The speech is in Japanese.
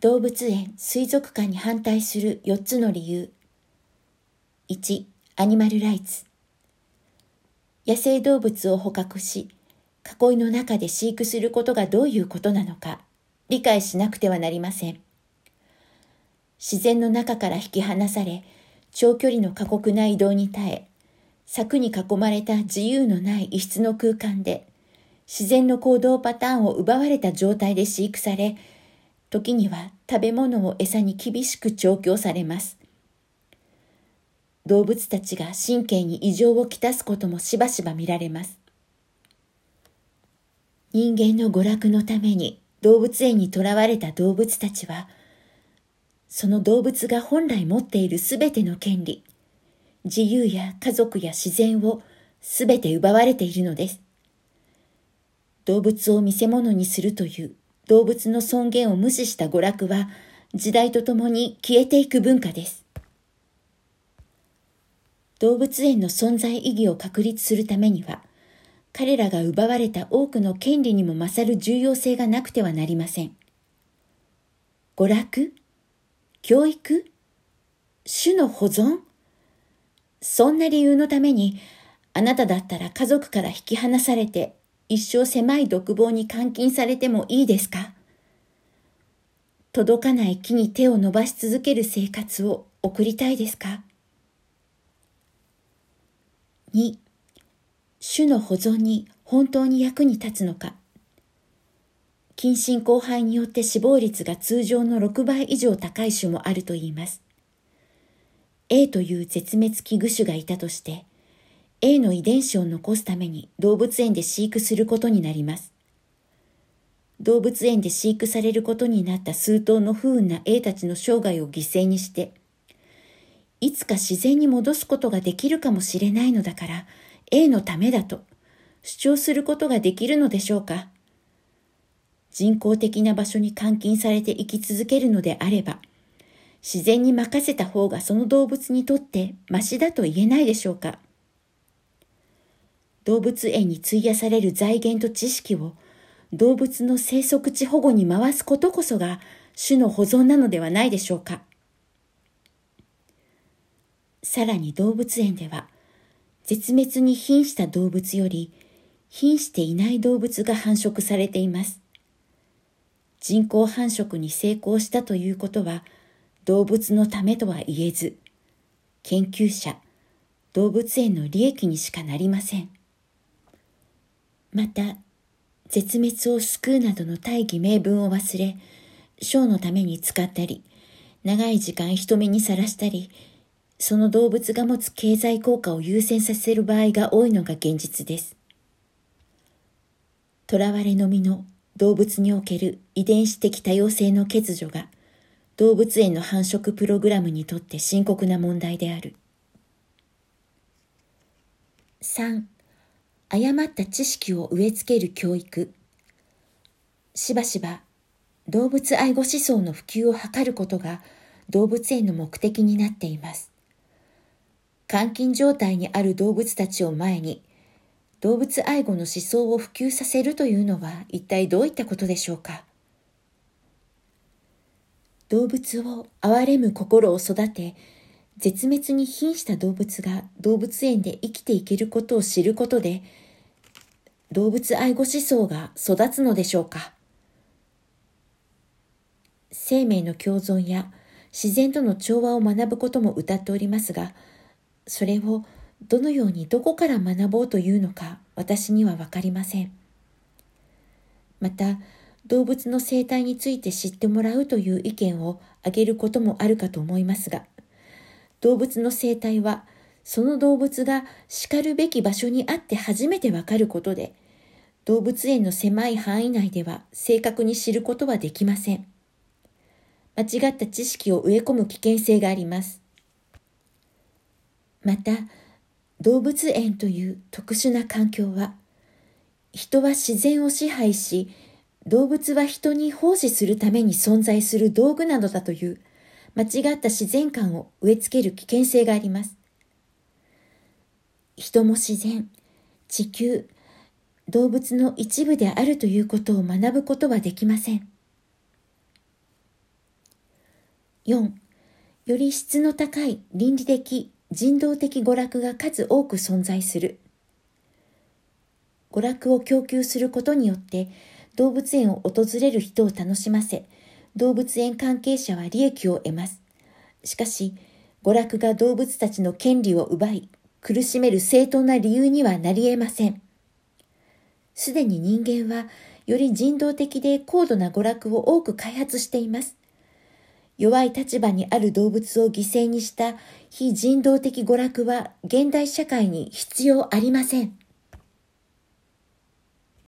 動物園、水族館に反対する4つの理由。1、アニマルライツ。野生動物を捕獲し、囲いの中で飼育することがどういうことなのか、理解しなくてはなりません。自然の中から引き離され、長距離の過酷な移動に耐え、柵に囲まれた自由のない異質の空間で、自然の行動パターンを奪われた状態で飼育され、時には食べ物を餌に厳しく調教されます。動物たちが神経に異常をきたすこともしばしば見られます。人間の娯楽のために動物園に囚われた動物たちは、その動物が本来持っているすべての権利、自由や家族や自然をすべて奪われているのです。動物を見せ物にするという動物の尊厳を無視した娯楽は時代とともに消えていく文化です。動物園の存在意義を確立するためには、彼らが奪われた多くの権利にも勝る重要性がなくてはなりません。娯楽教育種の保存そんな理由のために、あなただったら家族から引き離されて一生狭い独房に監禁されてもいいですか？届かない木に手を伸ばし続ける生活を送りたいですか ?2、種の保存に本当に役に立つのか？近親交配によって死亡率が通常の6倍以上高い種もあるといいます。A という絶滅危惧種がいたとして、A の遺伝子を残すために動物園で飼育することになります。動物園で飼育されることになった数頭の不運な A たちの生涯を犠牲にして、いつか自然に戻すことができるかもしれないのだから A のためだと主張することができるのでしょうか人工的な場所に監禁されて生き続けるのであれば、自然に任せた方がその動物にとってましだと言えないでしょうか動物園に費やされる財源と知識を動物の生息地保護に回すことこそが種の保存なのではないでしょうか。さらに動物園では、絶滅に瀕した動物より瀕していない動物が繁殖されています。人工繁殖に成功したということは動物のためとは言えず、研究者、動物園の利益にしかなりません。また、絶滅を救うなどの大義名分を忘れ、ショーのために使ったり、長い時間人目にさらしたり、その動物が持つ経済効果を優先させる場合が多いのが現実です。囚われのみの動物における遺伝子的多様性の欠如が動物園の繁殖プログラムにとって深刻な問題である。3誤った知識を植え付ける教育。しばしば動物愛護思想の普及を図ることが動物園の目的になっています。監禁状態にある動物たちを前に動物愛護の思想を普及させるというのは一体どういったことでしょうか？動物を憐れむ心を育て絶滅に瀕した動物が動物園で生きていけることを知ることで、動物愛護思想が育つのでしょうか生命の共存や自然との調和を学ぶことも謳っておりますが、それをどのようにどこから学ぼうというのか私にはわかりません。また、動物の生態について知ってもらうという意見を挙げることもあるかと思いますが、動物の生態は、その動物が叱るべき場所にあって初めてわかることで、動物園の狭い範囲内では正確に知ることはできません。間違った知識を植え込む危険性があります。また、動物園という特殊な環境は、人は自然を支配し、動物は人に奉仕するために存在する道具などだという間違った自然観を植え付ける危険性があります。人も自然、地球、動物の一部であるということを学ぶことはできません。4. より質の高い倫理的、人道的娯楽が数多く存在する。娯楽を供給することによって動物園を訪れる人を楽しませ、動物園関係者は利益を得ます。しかし、娯楽が動物たちの権利を奪い、苦しめる正当な理由にはなり得ません。すでに人間は、より人道的で高度な娯楽を多く開発しています。弱い立場にある動物を犠牲にした非人道的娯楽は現代社会に必要ありません。